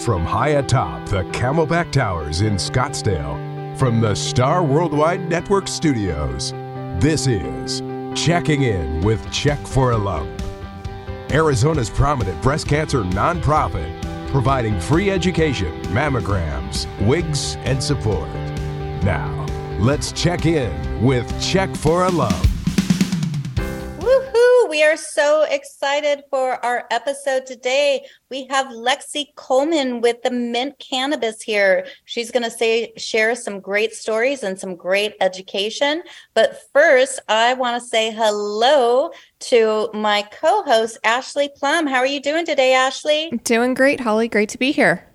from high atop the Camelback Towers in Scottsdale, from the Star Worldwide Network studios, this is Checking In with Check for a Lump. Arizona's prominent breast cancer nonprofit, providing free education, mammograms, wigs, and support. Now, let's check in with Check for a Lump. We are so excited for our episode today. We have Lexie Coleman with the Mint Cannabis here. She's going to say share some great stories and some great education. But first, I want to say hello to my co-host Ashley Plum. How are you doing today, Ashley? Doing great, Holly. Great to be here.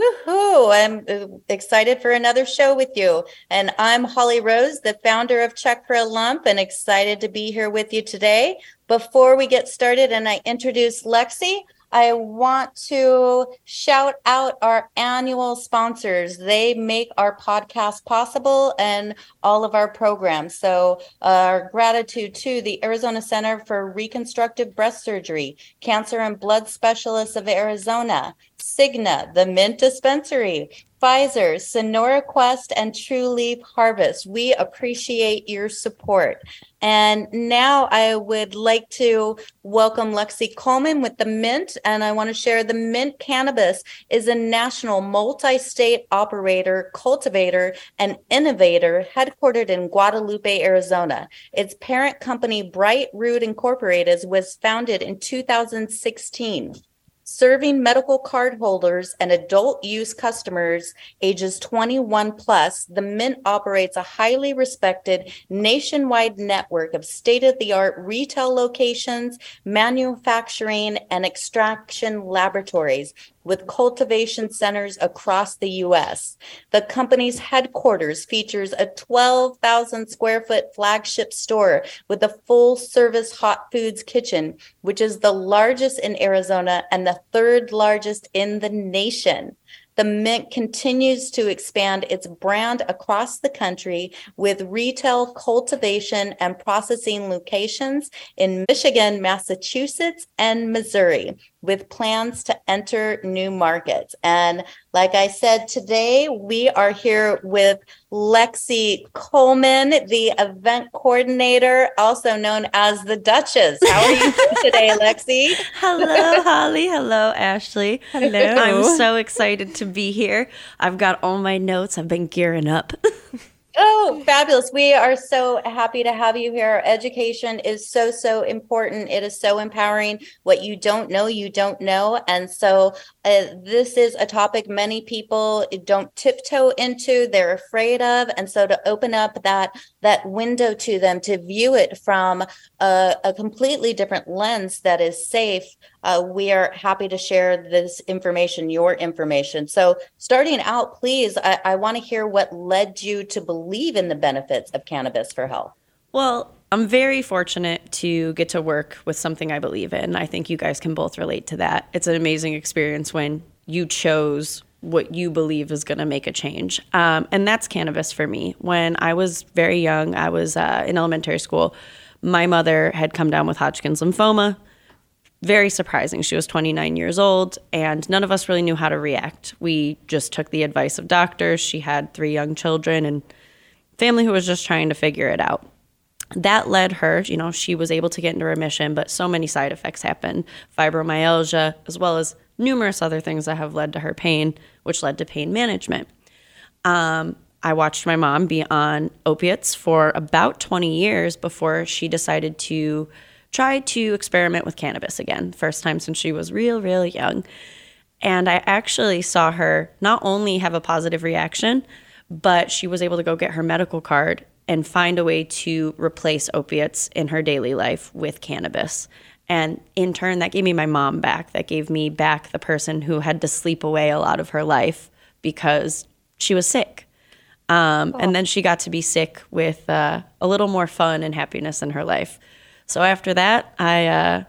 Woohoo! I'm uh, excited for another show with you. And I'm Holly Rose, the founder of Check for a Lump, and excited to be here with you today. Before we get started and I introduce Lexie, I want to shout out our annual sponsors. They make our podcast possible and all of our programs. So, our gratitude to the Arizona Center for Reconstructive Breast Surgery, Cancer and Blood Specialists of Arizona, Cigna, the Mint Dispensary, Pfizer, Sonora Quest, and True Leaf Harvest. We appreciate your support. And now I would like to welcome Lexie Coleman with the Mint. And I want to share the Mint Cannabis is a national multi state operator, cultivator, and innovator headquartered in Guadalupe, Arizona. Its parent company, Bright Root Incorporated, was founded in 2016 serving medical card holders and adult use customers ages 21 plus, the Mint operates a highly respected nationwide network of state of the art retail locations, manufacturing, and extraction laboratories with cultivation centers across the U.S. The company's headquarters features a 12,000 square foot flagship store with a full service hot foods kitchen, which is the largest in Arizona and the third largest in the nation. The Mint continues to expand its brand across the country with retail, cultivation, and processing locations in Michigan, Massachusetts, and Missouri, with plans to enter new markets. And like I said, today we are here with Lexie Coleman, the event coordinator, also known as the Duchess. How are you today, Lexie? Hello, Holly. Hello, Ashley. Hello. I'm so excited to be here. I've got all my notes. I've been gearing up. Oh, fabulous. We are so happy to have you here. Education is so, so important. It is so empowering. What you don't know, you don't know. And so, uh, this is a topic many people don't tiptoe into, they're afraid of. And so, to open up that, that window to them to view it from a, a completely different lens that is safe, uh, we are happy to share this information, your information. So, starting out, please, I, I want to hear what led you to believe in the benefits of cannabis for health. Well, I'm very fortunate to get to work with something I believe in. I think you guys can both relate to that. It's an amazing experience when you chose what you believe is going to make a change. Um, and that's cannabis for me. When I was very young, I was uh, in elementary school. My mother had come down with Hodgkin's lymphoma very surprising. She was 29 years old, and none of us really knew how to react. We just took the advice of doctors. She had three young children and family who was just trying to figure it out. That led her, you know, she was able to get into remission, but so many side effects happened fibromyalgia, as well as numerous other things that have led to her pain, which led to pain management. Um, I watched my mom be on opiates for about 20 years before she decided to tried to experiment with cannabis again, first time since she was real, real young. And I actually saw her not only have a positive reaction, but she was able to go get her medical card and find a way to replace opiates in her daily life with cannabis. And in turn, that gave me my mom back. That gave me back the person who had to sleep away a lot of her life because she was sick. Um, And then she got to be sick with uh, a little more fun and happiness in her life. So after that, I uh,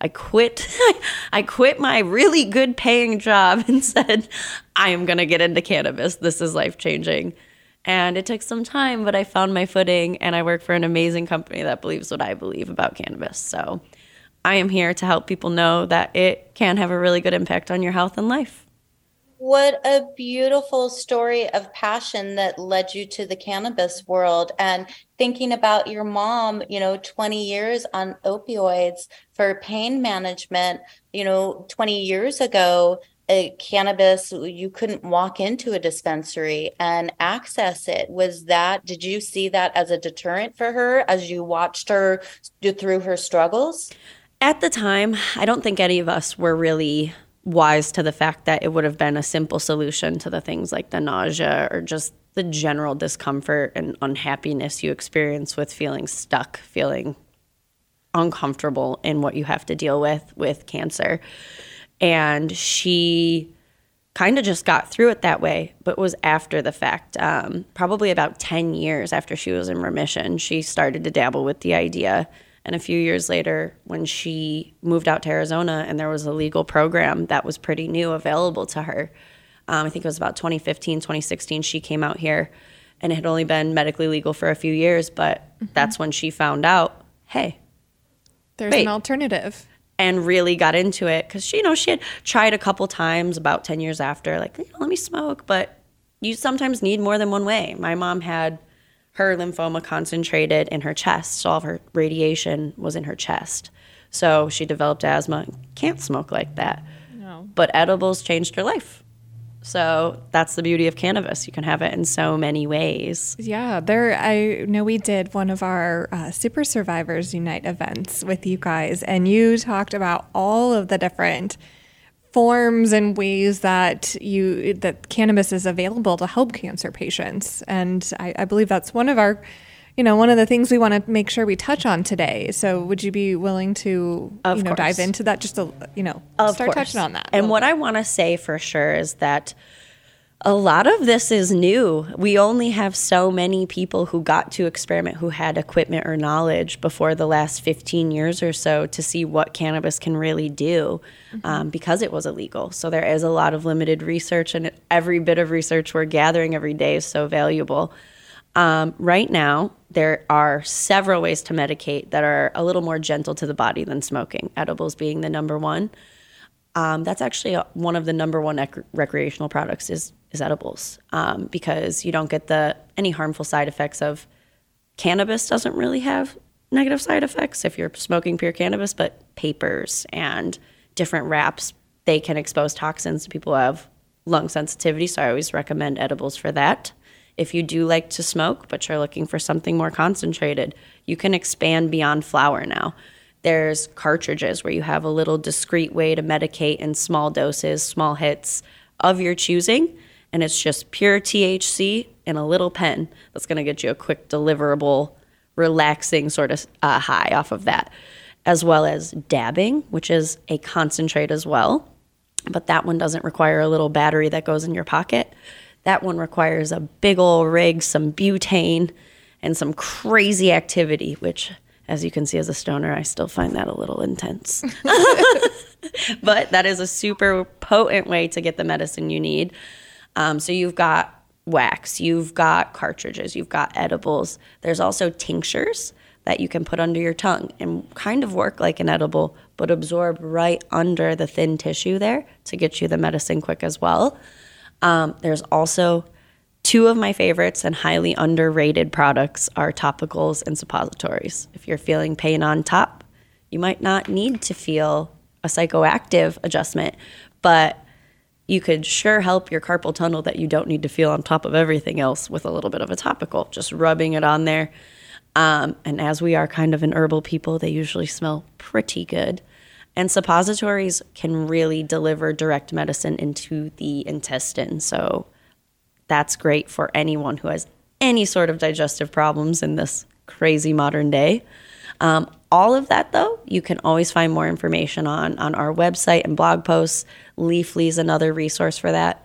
I quit. I quit my really good paying job and said, I am gonna get into cannabis. This is life changing. And it took some time, but I found my footing and I work for an amazing company that believes what I believe about cannabis. So I am here to help people know that it can have a really good impact on your health and life. What a beautiful story of passion that led you to the cannabis world. And thinking about your mom, you know, 20 years on opioids for pain management, you know, 20 years ago, a cannabis you couldn't walk into a dispensary and access it. Was that did you see that as a deterrent for her as you watched her through her struggles? At the time i don't think any of us were really wise to the fact that it would have been a simple solution to the things like the nausea or just the general discomfort and unhappiness you experience with feeling stuck, feeling uncomfortable in what you have to deal with with cancer. And she kind of just got through it that way, but was after the fact. Um, probably about 10 years after she was in remission, she started to dabble with the idea and a few years later, when she moved out to Arizona and there was a legal program that was pretty new available to her, um, I think it was about 2015, 2016, she came out here and it had only been medically legal for a few years. But mm-hmm. that's when she found out hey, there's wait, an alternative. And really got into it because she, you know, she had tried a couple times about 10 years after, like, let me smoke. But you sometimes need more than one way. My mom had her lymphoma concentrated in her chest. So all of her radiation was in her chest. So she developed asthma. Can't smoke like that. No. But edibles changed her life. So that's the beauty of cannabis. You can have it in so many ways. Yeah, there. I know we did one of our uh, Super Survivors Unite events with you guys, and you talked about all of the different forms and ways that you that cannabis is available to help cancer patients. And I, I believe that's one of our you know, one of the things we want to make sure we touch on today. So, would you be willing to, of you know, course. dive into that? Just to, you know, of start course. touching on that. And what bit. I want to say for sure is that a lot of this is new. We only have so many people who got to experiment who had equipment or knowledge before the last 15 years or so to see what cannabis can really do mm-hmm. um, because it was illegal. So there is a lot of limited research, and every bit of research we're gathering every day is so valuable. Um, right now, there are several ways to medicate that are a little more gentle to the body than smoking, edibles being the number one. Um, that's actually one of the number one ec- recreational products is is edibles um, because you don't get the any harmful side effects of cannabis doesn't really have negative side effects if you're smoking pure cannabis but papers and different wraps they can expose toxins. To people who have lung sensitivity so i always recommend edibles for that. If you do like to smoke but you're looking for something more concentrated you can expand beyond flower now. There's cartridges where you have a little discreet way to medicate in small doses small hits of your choosing and it's just pure THC in a little pen that's going to get you a quick deliverable, relaxing sort of uh, high off of that, as well as dabbing, which is a concentrate as well. But that one doesn't require a little battery that goes in your pocket. That one requires a big old rig, some butane, and some crazy activity, which, as you can see as a stoner, I still find that a little intense. but that is a super potent way to get the medicine you need. Um, so you've got wax, you've got cartridges, you've got edibles. There's also tinctures that you can put under your tongue and kind of work like an edible, but absorb right under the thin tissue there to get you the medicine quick as well. Um, there's also two of my favorites and highly underrated products are topicals and suppositories. If you're feeling pain on top, you might not need to feel a psychoactive adjustment, but you could sure help your carpal tunnel that you don't need to feel on top of everything else with a little bit of a topical, just rubbing it on there. Um, and as we are kind of an herbal people, they usually smell pretty good. And suppositories can really deliver direct medicine into the intestine. So that's great for anyone who has any sort of digestive problems in this crazy modern day. Um, all of that, though, you can always find more information on on our website and blog posts. Leafly is another resource for that.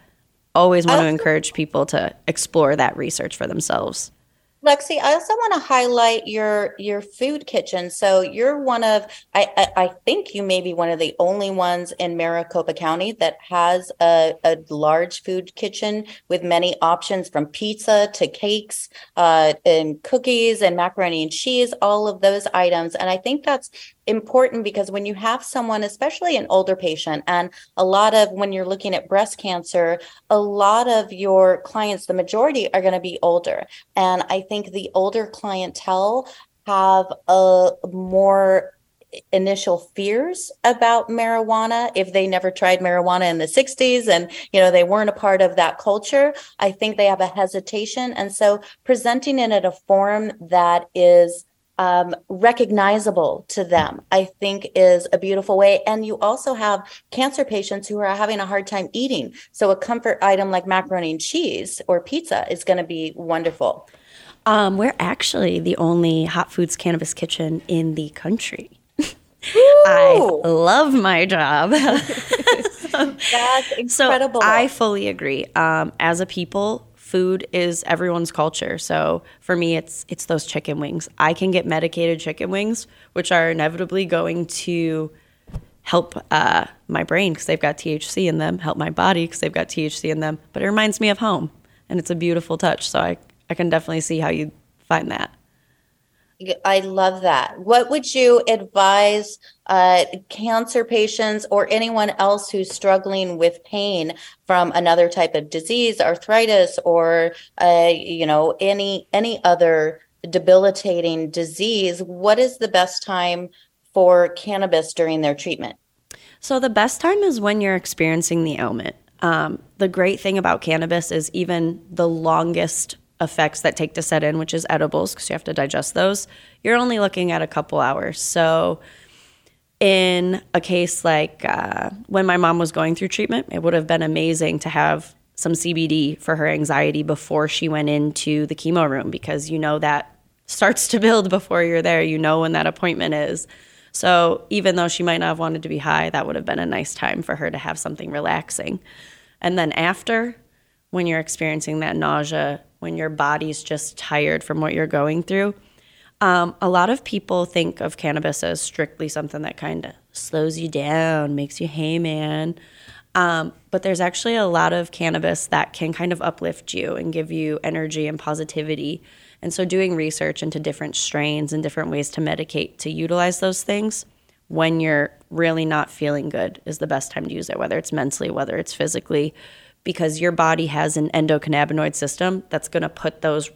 Always want to encourage people to explore that research for themselves. Lexie, I also want to highlight your your food kitchen. So you're one of, I, I, I think you may be one of the only ones in Maricopa County that has a, a large food kitchen with many options from pizza to cakes uh, and cookies and macaroni and cheese, all of those items. And I think that's important because when you have someone, especially an older patient, and a lot of when you're looking at breast cancer, a lot of your clients, the majority are going to be older. And I think the older clientele have a more initial fears about marijuana if they never tried marijuana in the 60s and you know they weren't a part of that culture i think they have a hesitation and so presenting it in a form that is um, recognizable to them, I think is a beautiful way. And you also have cancer patients who are having a hard time eating. So a comfort item like macaroni and cheese or pizza is going to be wonderful. Um, we're actually the only hot foods cannabis kitchen in the country. I love my job. That's incredible. So I fully agree. Um, as a people, food is everyone's culture. So for me, it's it's those chicken wings. I can get medicated chicken wings, which are inevitably going to help uh, my brain because they've got THC in them, help my body because they've got THC in them. But it reminds me of home, and it's a beautiful touch. So I I can definitely see how you find that. I love that. What would you advise uh, cancer patients or anyone else who's struggling with pain from another type of disease, arthritis, or uh, you know any any other debilitating disease? What is the best time for cannabis during their treatment? So the best time is when you're experiencing the ailment. Um, the great thing about cannabis is even the longest effects that take to set in, which is edibles, because you have to digest those, you're only looking at a couple hours. So, in a case like uh, when my mom was going through treatment, it would have been amazing to have some CBD for her anxiety before she went into the chemo room because you know that starts to build before you're there. You know when that appointment is. So even though she might not have wanted to be high, that would have been a nice time for her to have something relaxing. And then after, when you're experiencing that nausea, when your body's just tired from what you're going through. Um, a lot of people think of cannabis as strictly something that kind of slows you down, makes you, hey man. Um, but there's actually a lot of cannabis that can kind of uplift you and give you energy and positivity. And so, doing research into different strains and different ways to medicate to utilize those things when you're really not feeling good is the best time to use it, whether it's mentally, whether it's physically because your body has an endocannabinoid system that's going to put those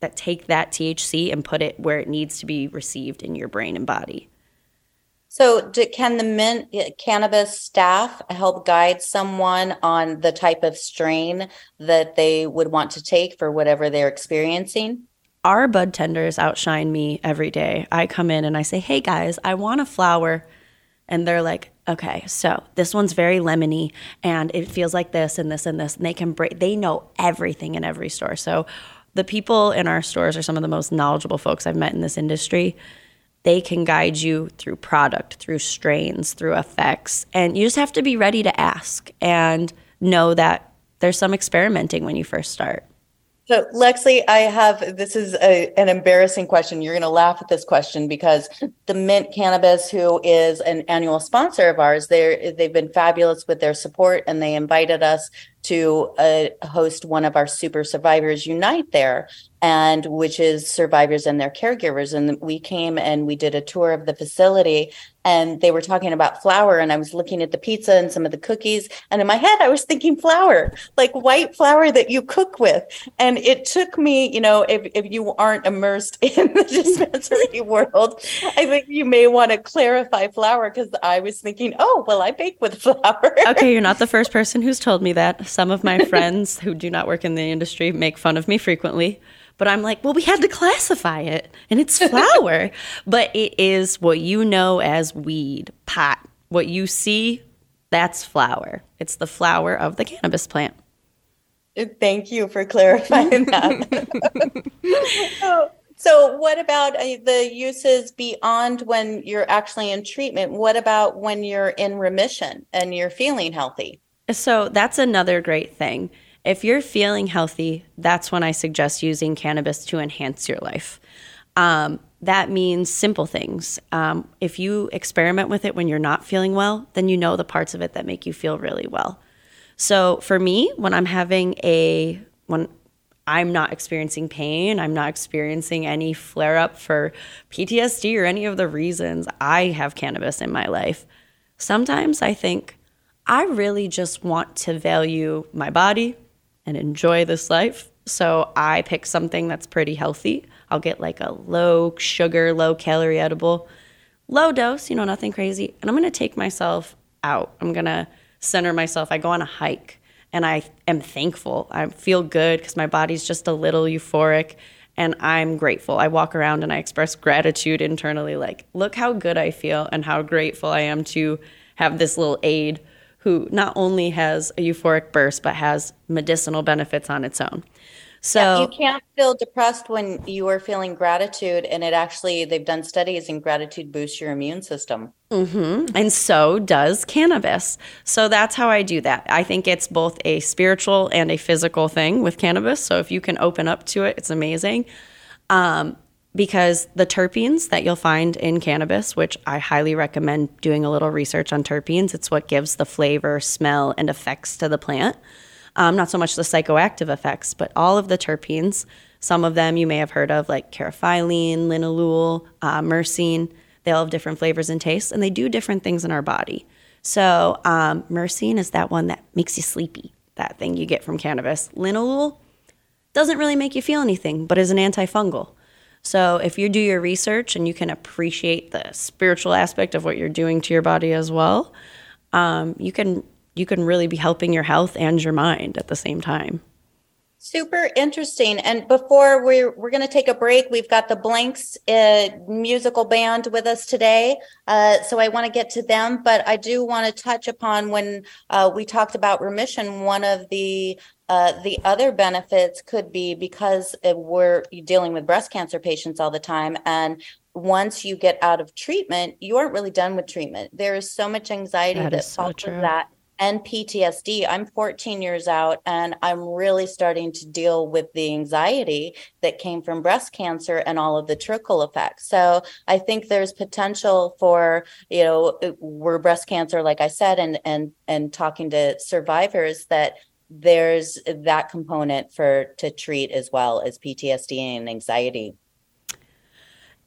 that take that THC and put it where it needs to be received in your brain and body. So, do, can the mint eh, cannabis staff help guide someone on the type of strain that they would want to take for whatever they're experiencing? Our bud tenders outshine me every day. I come in and I say, "Hey guys, I want a flower," and they're like, okay, so this one's very lemony and it feels like this and this and this. And they can break, they know everything in every store. So the people in our stores are some of the most knowledgeable folks I've met in this industry. They can guide you through product, through strains, through effects. And you just have to be ready to ask and know that there's some experimenting when you first start. So, Lexie, I have this is a, an embarrassing question. You're going to laugh at this question because the Mint Cannabis, who is an annual sponsor of ours, they they've been fabulous with their support, and they invited us to uh, host one of our Super Survivors Unite there and which is survivors and their caregivers. And we came and we did a tour of the facility and they were talking about flour and I was looking at the pizza and some of the cookies and in my head I was thinking flour, like white flour that you cook with. And it took me, you know, if, if you aren't immersed in the dispensary world, I think you may want to clarify flour because I was thinking, oh, well, I bake with flour. okay, you're not the first person who's told me that. Some of my friends who do not work in the industry make fun of me frequently. But I'm like, well, we had to classify it and it's flower, but it is what you know as weed, pot. What you see, that's flower. It's the flower of the cannabis plant. Thank you for clarifying that. so, so, what about uh, the uses beyond when you're actually in treatment? What about when you're in remission and you're feeling healthy? So, that's another great thing If you're feeling healthy, that's when I suggest using cannabis to enhance your life. Um, that means simple things. Um, if you experiment with it when you're not feeling well, then you know the parts of it that make you feel really well. So for me, when I'm having a when I'm not experiencing pain, I'm not experiencing any flare up for PTSD or any of the reasons I have cannabis in my life. Sometimes I think I really just want to value my body and enjoy this life. So I pick something that's pretty healthy. I'll get like a low sugar, low calorie edible, low dose, you know, nothing crazy. And I'm going to take myself out. I'm going to center myself. I go on a hike and I am thankful. I feel good because my body's just a little euphoric and I'm grateful. I walk around and I express gratitude internally like, look how good I feel and how grateful I am to have this little aid who not only has a euphoric burst but has medicinal benefits on its own. So yeah, you can't feel depressed when you are feeling gratitude, and it actually they've done studies, and gratitude boosts your immune system. Mm-hmm. And so does cannabis. So that's how I do that. I think it's both a spiritual and a physical thing with cannabis. So if you can open up to it, it's amazing. Um, because the terpenes that you'll find in cannabis, which I highly recommend doing a little research on terpenes, it's what gives the flavor, smell, and effects to the plant. Um, not so much the psychoactive effects, but all of the terpenes. Some of them you may have heard of, like caryophyllene, linalool, uh, myrcene. They all have different flavors and tastes, and they do different things in our body. So, um, myrcene is that one that makes you sleepy, that thing you get from cannabis. Linalool doesn't really make you feel anything, but is an antifungal. So, if you do your research and you can appreciate the spiritual aspect of what you're doing to your body as well, um, you can you can really be helping your health and your mind at the same time. Super interesting. And before we're we're going to take a break, we've got the Blankz uh, musical band with us today. Uh, so I want to get to them, but I do want to touch upon when uh, we talked about remission. One of the uh, the other benefits could be because we're dealing with breast cancer patients all the time, and once you get out of treatment, you aren't really done with treatment. There is so much anxiety that, that so follows that and PTSD. I'm 14 years out and I'm really starting to deal with the anxiety that came from breast cancer and all of the trickle effects. So I think there's potential for, you know, we're breast cancer, like I said, and and and talking to survivors that there's that component for to treat as well as PTSD and anxiety.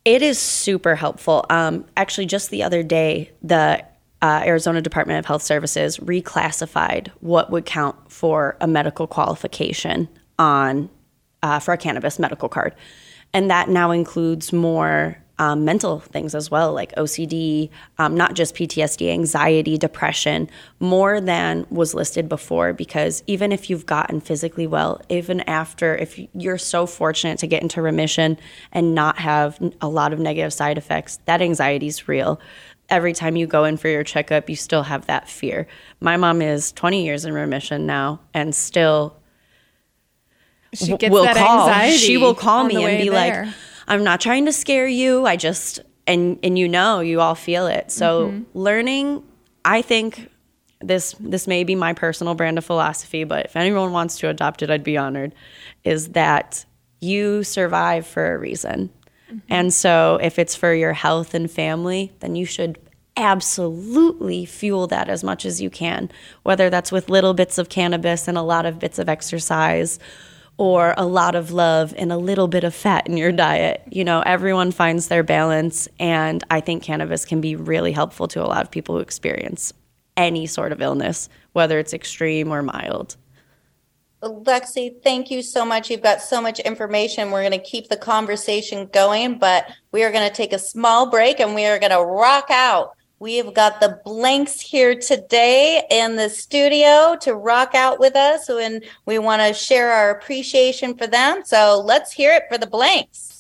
It is super helpful. Um, actually, just the other day, the uh, Arizona Department of Health Services reclassified what would count for a medical qualification on uh, for a cannabis medical card, and that now includes more um, mental things as well, like OCD, um, not just PTSD, anxiety, depression, more than was listed before. Because even if you've gotten physically well, even after, if you're so fortunate to get into remission and not have a lot of negative side effects, that anxiety is real every time you go in for your checkup, you still have that fear. My mom is 20 years in remission now and still she gets will that call. Anxiety she will call me and be there. like, I'm not trying to scare you. I just and and you know, you all feel it. So mm-hmm. learning, I think this this may be my personal brand of philosophy, but if anyone wants to adopt it, I'd be honored, is that you survive for a reason. Mm-hmm. And so, if it's for your health and family, then you should absolutely fuel that as much as you can, whether that's with little bits of cannabis and a lot of bits of exercise or a lot of love and a little bit of fat in your diet. You know, everyone finds their balance. And I think cannabis can be really helpful to a lot of people who experience any sort of illness, whether it's extreme or mild. Lexie, thank you so much. You've got so much information. We're going to keep the conversation going, but we are going to take a small break and we are going to rock out. We have got the Blankz here today in the studio to rock out with us, and we want to share our appreciation for them. So let's hear it for the Blankz.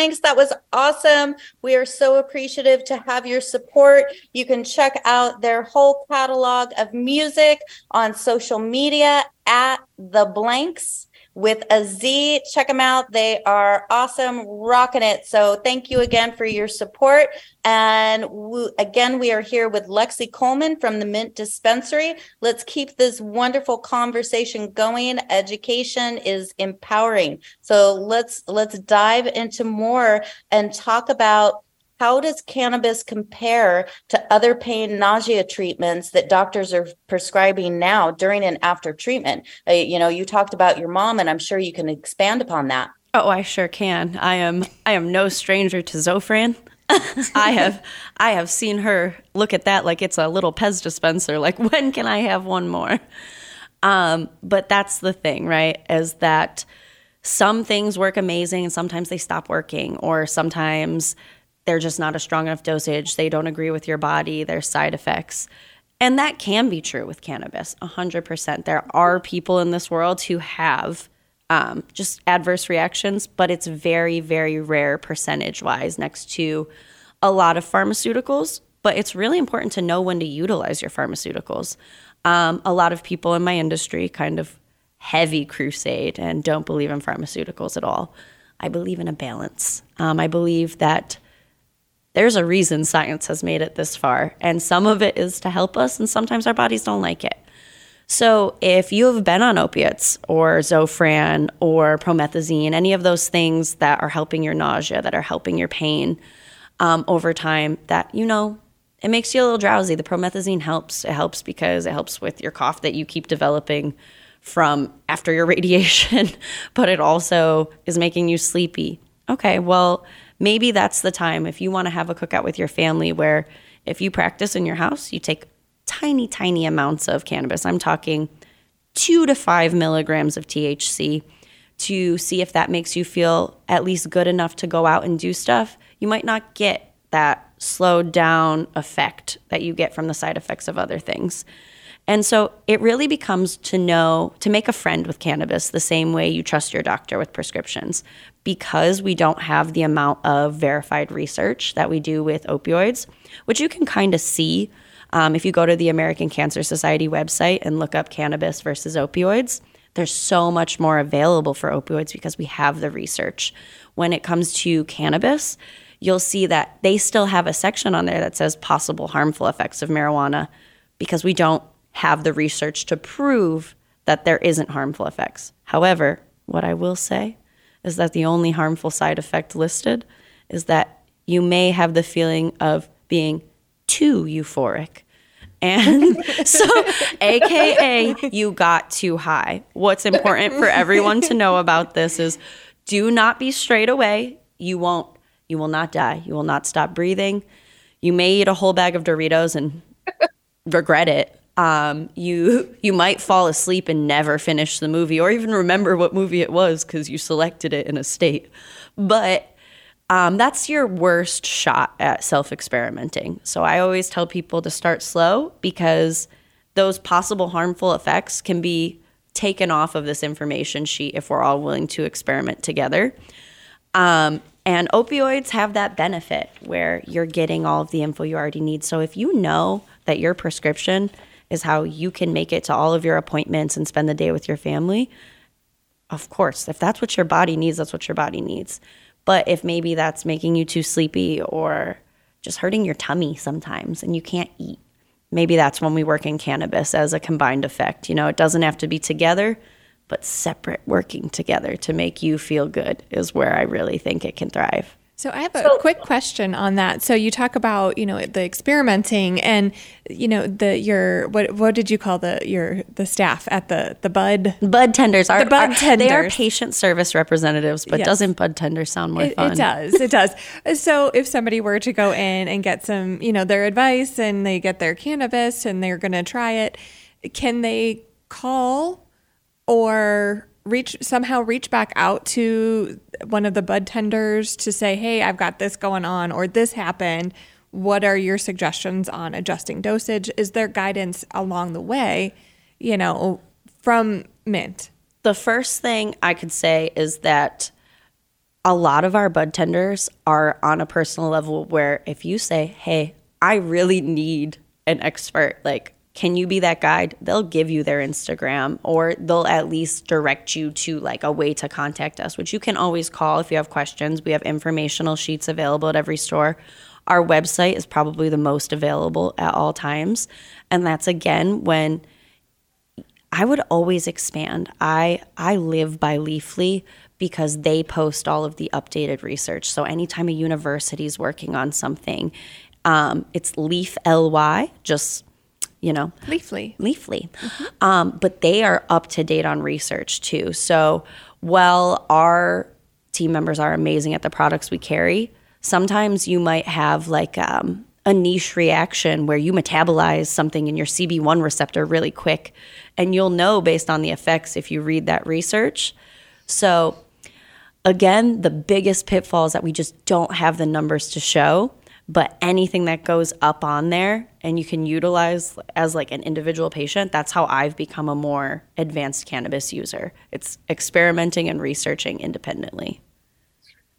Blanks. That was awesome. We are so appreciative to have your support. You can check out their whole catalog of music on social media at the Blankz with a Z. Check them out. They are awesome, rocking it. So thank you again for your support. And again, we are here with Lexie Coleman from the Mint Dispensary. Let's keep this wonderful conversation going. Education is empowering. So let's let's dive into more and talk about how does cannabis compare to other pain nausea treatments that doctors are prescribing now during and after treatment? Uh, you know, you talked about your mom, and I'm sure you can expand upon that. Oh, I sure can. I am I am no stranger to Zofran. I have I have seen her look at that like it's a little Pez dispenser. Like when can I have one more? Um, but that's the thing, right? Is that some things work amazing and sometimes they stop working, or sometimes they're just not a strong enough dosage, they don't agree with your body, there's side effects. And that can be true with cannabis, 100%. There are people in this world who have um, just adverse reactions, but it's very, very rare percentage wise next to a lot of pharmaceuticals. But it's really important to know when to utilize your pharmaceuticals. Um, a lot of people in my industry kind of heavy crusade and don't believe in pharmaceuticals at all. I believe in a balance. Um, I believe that there's a reason science has made it this far, and some of it is to help us, and sometimes our bodies don't like it. So, if you have been on opiates or Zofran or promethazine, any of those things that are helping your nausea, that are helping your pain um, over time, that you know, it makes you a little drowsy. The promethazine helps. It helps because it helps with your cough that you keep developing from after your radiation, but it also is making you sleepy. Okay, well, maybe that's the time if you want to have a cookout with your family where if you practice in your house, you take tiny, tiny amounts of cannabis. I'm talking two to five milligrams of THC to see if that makes you feel at least good enough to go out and do stuff. You might not get that slowed down effect that you get from the side effects of other things. And so it really becomes to know, to make a friend with cannabis the same way you trust your doctor with prescriptions. Because we don't have the amount of verified research that we do with opioids, which you can kind of see um, if you go to the American Cancer Society website and look up cannabis versus opioids. There's so much more available for opioids because we have the research. When it comes to cannabis, you'll see that they still have a section on there that says possible harmful effects of marijuana because we don't have the research to prove that there isn't harmful effects. However, what I will say is that the only harmful side effect listed is that you may have the feeling of being too euphoric. And so, AKA, you got too high. What's important for everyone to know about this is do not be straight away. You won't, you will not die. You will not stop breathing. You may eat a whole bag of Doritos and regret it um, you you might fall asleep and never finish the movie or even remember what movie it was because you selected it in a state. But um, that's your worst shot at self experimenting. So I always tell people to start slow because those possible harmful effects can be taken off of this information sheet if we're all willing to experiment together. Um, and opioids have that benefit where you're getting all of the info you already need. So if you know that your prescription is how you can make it to all of your appointments and spend the day with your family, of course, if that's what your body needs, that's what your body needs. But if maybe that's making you too sleepy or just hurting your tummy sometimes and you can't eat, maybe that's when we work in cannabis as a combined effect. You know, it doesn't have to be together, but separate working together to make you feel good is where I really think it can thrive. So I have a so, quick question on that. So you talk about you know the experimenting and you know the your what what did you call the your the staff at the the bud bud tenders are the bud are, tenders they are patient service representatives, but yes. doesn't bud tender sound more it, fun? It does. It does. so if somebody were to go in and get some you know their advice and they get their cannabis and they're going to try it, can they call or reach somehow reach back out to one of the bud tenders to say, "Hey, I've got this going on or this happened. What are your suggestions on adjusting dosage? Is there guidance along the way, you know, from Mint?" The first thing I could say is that a lot of our bud tenders are on a personal level where if you say, hey, I really need an expert, like, can you be that guide? They'll give you their Instagram or they'll at least direct you to like a way to contact us, which you can always call if you have questions. We have informational sheets available at every store. Our website is probably the most available at all times. And that's again when I would always expand. I I live by Leafly because they post all of the updated research. So anytime a university is working on something, um, it's Leaf LY, just you know, Leafly. Leafly. Mm-hmm. Um, but they are up to date on research too. So while our team members are amazing at the products we carry, sometimes you might have like um, a niche reaction where you metabolize something in your CB1 receptor really quick. And you'll know based on the effects if you read that research. So, again, the biggest pitfall is that we just don't have the numbers to show but anything that goes up on there and you can utilize as like an individual patient that's how i've become a more advanced cannabis user it's experimenting and researching independently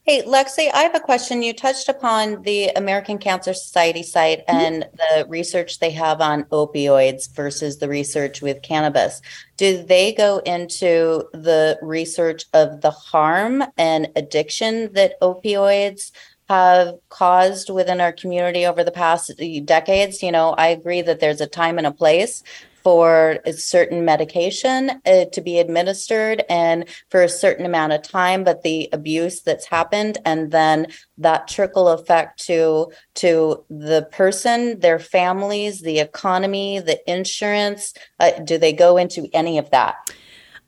Hey, Lexie, I have a question. You touched upon the American Cancer Society site mm-hmm. and the research they have on opioids versus the research with cannabis. Do they go into the research of the harm and addiction that opioids have caused within our community over the past decades. You know, I agree that there's a time and a place for a certain medication uh, to be administered and for a certain amount of time but the abuse that's happened and then that trickle effect to to the person their families the economy the insurance uh, do they go into any of that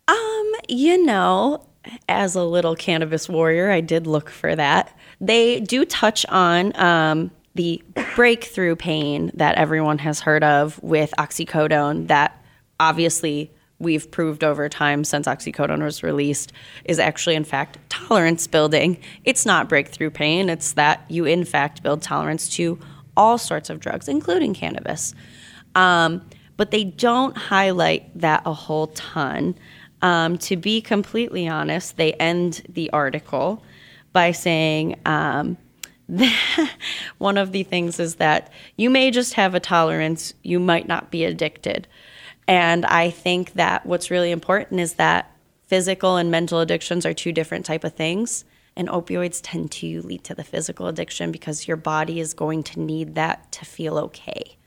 um you know as a little cannabis warrior i did look for that they do touch on um, the breakthrough pain that everyone has heard of with oxycodone, that obviously we've proved over time since oxycodone was released is actually, in fact, tolerance building. It's not breakthrough pain, it's that you, in fact, build tolerance to all sorts of drugs, including cannabis. Um, but they don't highlight that a whole ton. Um, to be completely honest, they end the article by saying um, one of the things is that you may just have a tolerance, you might not be addicted. And I think that what's really important is that physical and mental addictions are two different type of things and opioids tend to lead to the physical addiction because your body is going to need that to feel okay.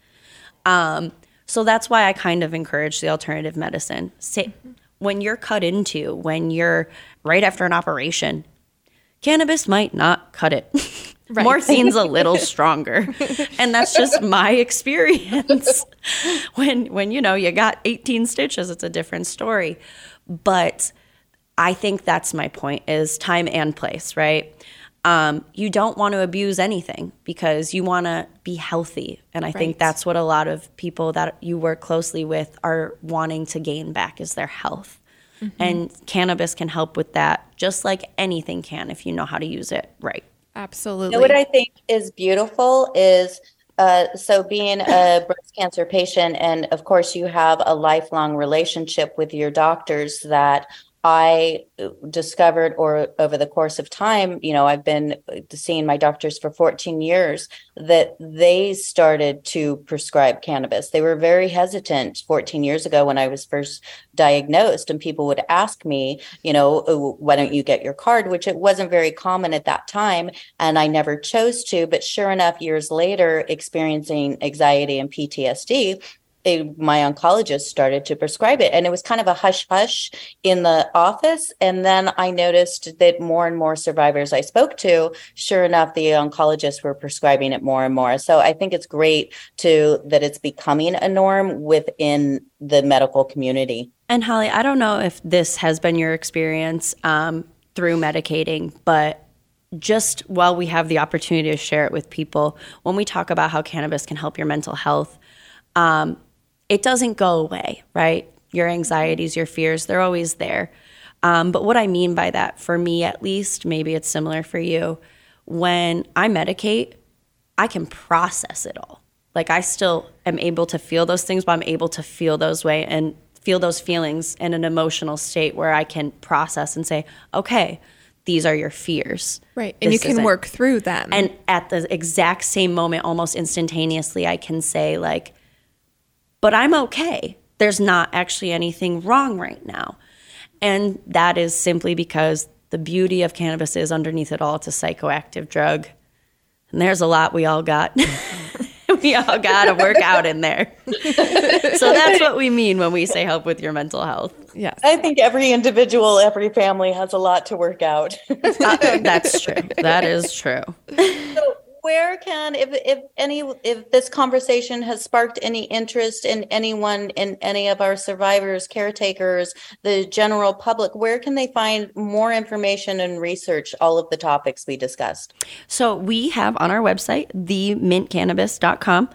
Um, so that's why I kind of encourage the alternative medicine. Say, when you're cut into, when you're right after an operation, cannabis might not cut it. Right. Morphine's a little stronger. and that's just my experience. when when you know you got 18 stitches, it's a different story. But I think that's my point is time and place, right? Um, you don't want to abuse anything because you want to be healthy. And I right. think that's what a lot of people that you work closely with are wanting to gain back is their health. Mm-hmm. And cannabis can help with that, just like anything can if you know how to use it right. Absolutely. You know what I think is beautiful is uh, so being a breast cancer patient, and of course, you have a lifelong relationship with your doctors that I uh, discovered, or over the course of time, you know, I've been uh, seeing my doctors for 14 years, that they started to prescribe cannabis. They were very hesitant 14 years ago when I was first diagnosed, and people would ask me, you know, oh, why don't you get your card? Which it wasn't very common at that time. And I never chose to. But sure enough, years later, experiencing anxiety and PTSD, my oncologist started to prescribe it and it was kind of a hush hush in the office and then i noticed that more and more survivors i spoke to sure enough the oncologists were prescribing it more and more. So i think it's great to that it's becoming a norm within the medical community. And holly i don't know if this has been your experience um, through medicating but just while we have the opportunity to share it with people, when we talk about how cannabis can help your mental health, um, it doesn't go away, right? Your anxieties, your fears, they're always there. Um, but what I mean by that, for me at least, maybe it's similar for you, when I medicate, I can process it all. Like I still am able to feel those things, but I'm able to feel those way and feel those feelings in an emotional state where I can process and say, okay, these are your fears. Right. And This you can isn't- work through them. And at the exact same moment, almost instantaneously, I can say, like, but I'm okay. There's not actually anything wrong right now. And that is simply because the beauty of cannabis is underneath it all, it's a psychoactive drug. And there's a lot we all got. we all got to work out in there. so that's what we mean when we say help with your mental health. yes. I think every individual, every family has a lot to work out. Uh, that's true. That is true. So where can if if any if this conversation has sparked any interest in anyone in any of our survivors caretakers the general public where can they find more information and research all of the topics we discussed So we have on our website, themintcannabis.com,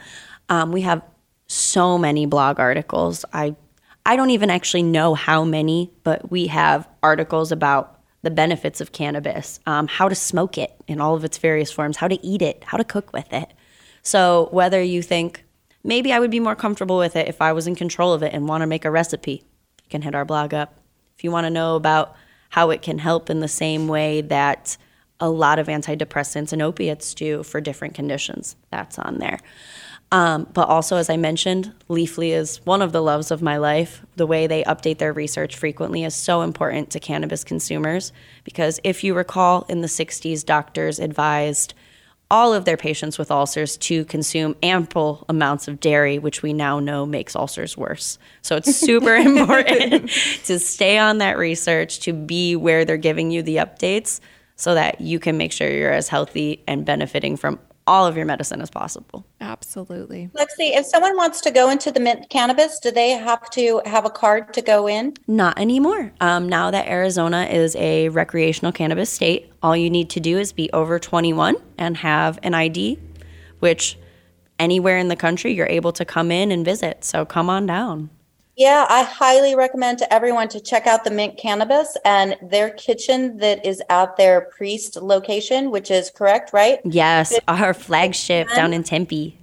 um, we have so many blog articles. I I don't even actually know how many, but we have articles about the benefits of cannabis, um, how to smoke it in all of its various forms, how to eat it, how to cook with it. So whether you think maybe I would be more comfortable with it if I was in control of it and want to make a recipe, you can hit our blog up. If you want to know about how it can help in the same way that a lot of antidepressants and opiates do for different conditions, that's on there. Um, but also, as I mentioned, Leafly is one of the loves of my life. The way they update their research frequently is so important to cannabis consumers because if you recall, in the 60s, doctors advised all of their patients with ulcers to consume ample amounts of dairy, which we now know makes ulcers worse. So it's super important to stay on that research, to be where they're giving you the updates so that you can make sure you're as healthy and benefiting from all of your medicine as possible. Absolutely. Lexie if someone wants to go into the mint cannabis do they have to have a card to go in Not anymore. Um, now that Arizona is a recreational cannabis state, all you need to do is be over 21 and have an ID, which anywhere in the country you're able to come in and visit. So come on down. Yeah, I highly recommend to everyone to check out the Mint Cannabis and their kitchen that is at their Priest location, which is correct, right? Yes, our flagship down in Tempe.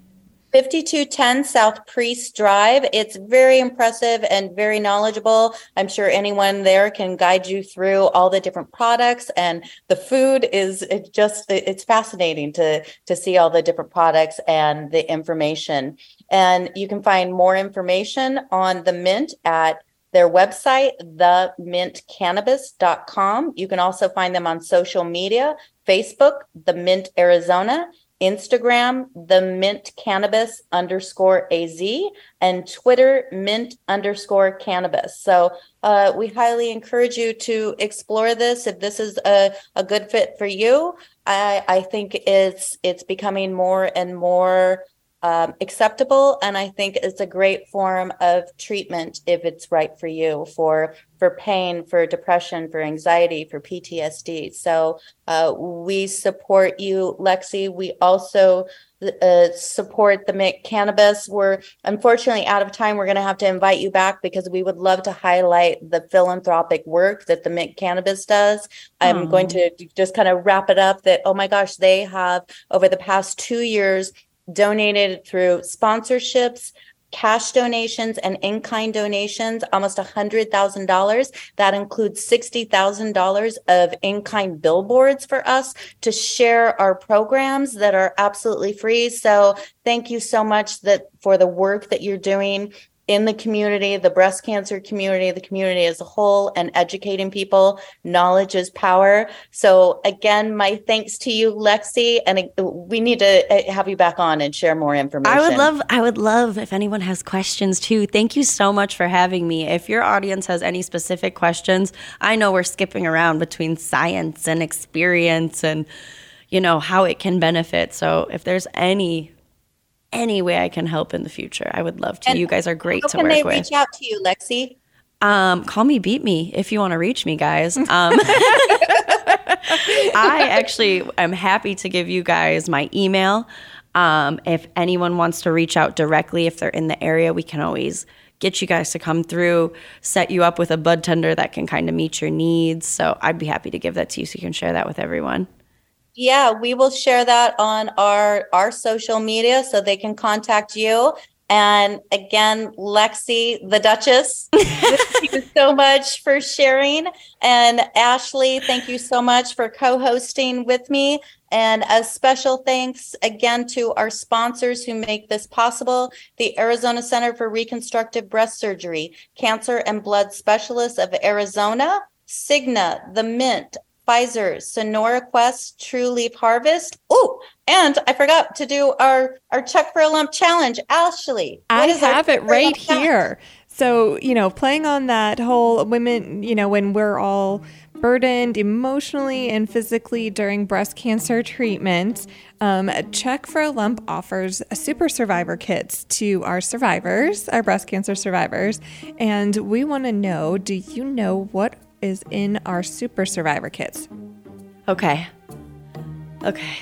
5210 South Priest Drive. It's very impressive and very knowledgeable. I'm sure anyone there can guide you through all the different products and the food is it just it's fascinating to to see all the different products and the information. And you can find more information on the Mint at their website, themintcannabis.com. You can also find them on social media, Facebook, The Mint Arizona, Instagram, the mint cannabis underscore AZ, and Twitter, mint underscore cannabis. So uh, we highly encourage you to explore this. If this is a, a good fit for you, I, I think it's it's becoming more and more um, acceptable, and I think it's a great form of treatment if it's right for you for for pain, for depression, for anxiety, for PTSD. So uh, we support you, Lexie. We also uh, support the Mint Cannabis. We're unfortunately out of time. We're going to have to invite you back because we would love to highlight the philanthropic work that the Mint Cannabis does. I'm Aw. going to just kind of wrap it up that, oh my gosh, they have over the past two years donated through sponsorships, cash donations, and in kind donations, almost $100,000. That includes $60,000 of in kind billboards for us to share our programs that are absolutely free. So thank you so much that for the work that you're doing in the community, the breast cancer community, the community as a whole, and educating people. Knowledge is power. So, again, my thanks to you, Lexie. And we need to uh, have you back on and share more information. I would love I would love if anyone has questions too. Thank you so much for having me. If your audience has any specific questions, I know we're skipping around between science and experience and you know how it can benefit. So if there's any any way I can help in the future, I would love to. And you guys are great How to can work they with. reach out to you, Lexie? Um, call me, beat me if you want to reach me, guys. Um, I actually am happy to give you guys my email. Um, if anyone wants to reach out directly, if they're in the area, we can always get you guys to come through, set you up with a bud tender that can kind of meet your needs. So I'd be happy to give that to you so you can share that with everyone. Yeah, we will share that on our our social media so they can contact you. And again, Lexie, the Duchess, thank you so much for sharing. And Ashley, thank you so much for co hosting with me. And a special thanks again to our sponsors who make this possible the Arizona Center for Reconstructive Breast Surgery, Cancer and Blood Specialists of Arizona, Cigna, The Mint, Pfizer, Sonora Quest, True Leaf Harvest. Oh, and I forgot to do our our check for a lump challenge. Ashley, I have it right here. So, you know, playing on that whole women, you know, when we're all burdened emotionally and physically during breast cancer treatment, um, Check for a Lump offers a super survivor kits to our survivors, our breast cancer survivors. And we want to know do you know what is in our super survivor kits? Okay. Okay.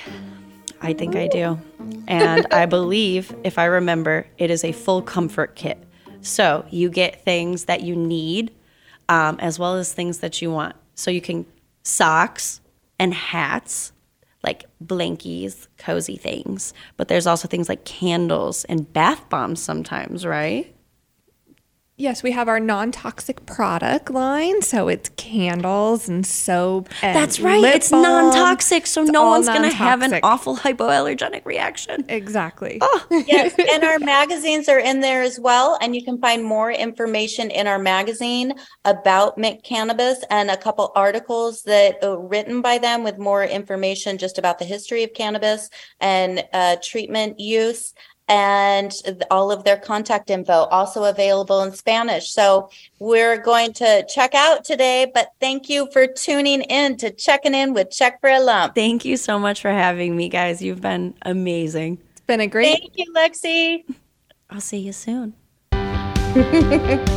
I think I do. And I believe, if I remember, it is a full comfort kit. So you get things that you need um, as well as things that you want. So you can socks and hats, like blankies, cozy things. But there's also things like candles and bath bombs sometimes, right? Yes, we have our non-toxic product line, so it's candles and soap. And That's right. It's balm. non-toxic, so It's no one's going to have an awful hypoallergenic reaction. Exactly. yes, and our magazines are in there as well. And you can find more information in our magazine about mint cannabis and a couple articles that are written by them with more information just about the history of cannabis and uh, treatment use. And all of their contact info also available in Spanish. So we're going to check out today, but thank you for tuning in to checking in with Check for a Lump. Thank you so much for having me, guys. You've been amazing. It's been a great Thank you, Lexie. I'll see you soon.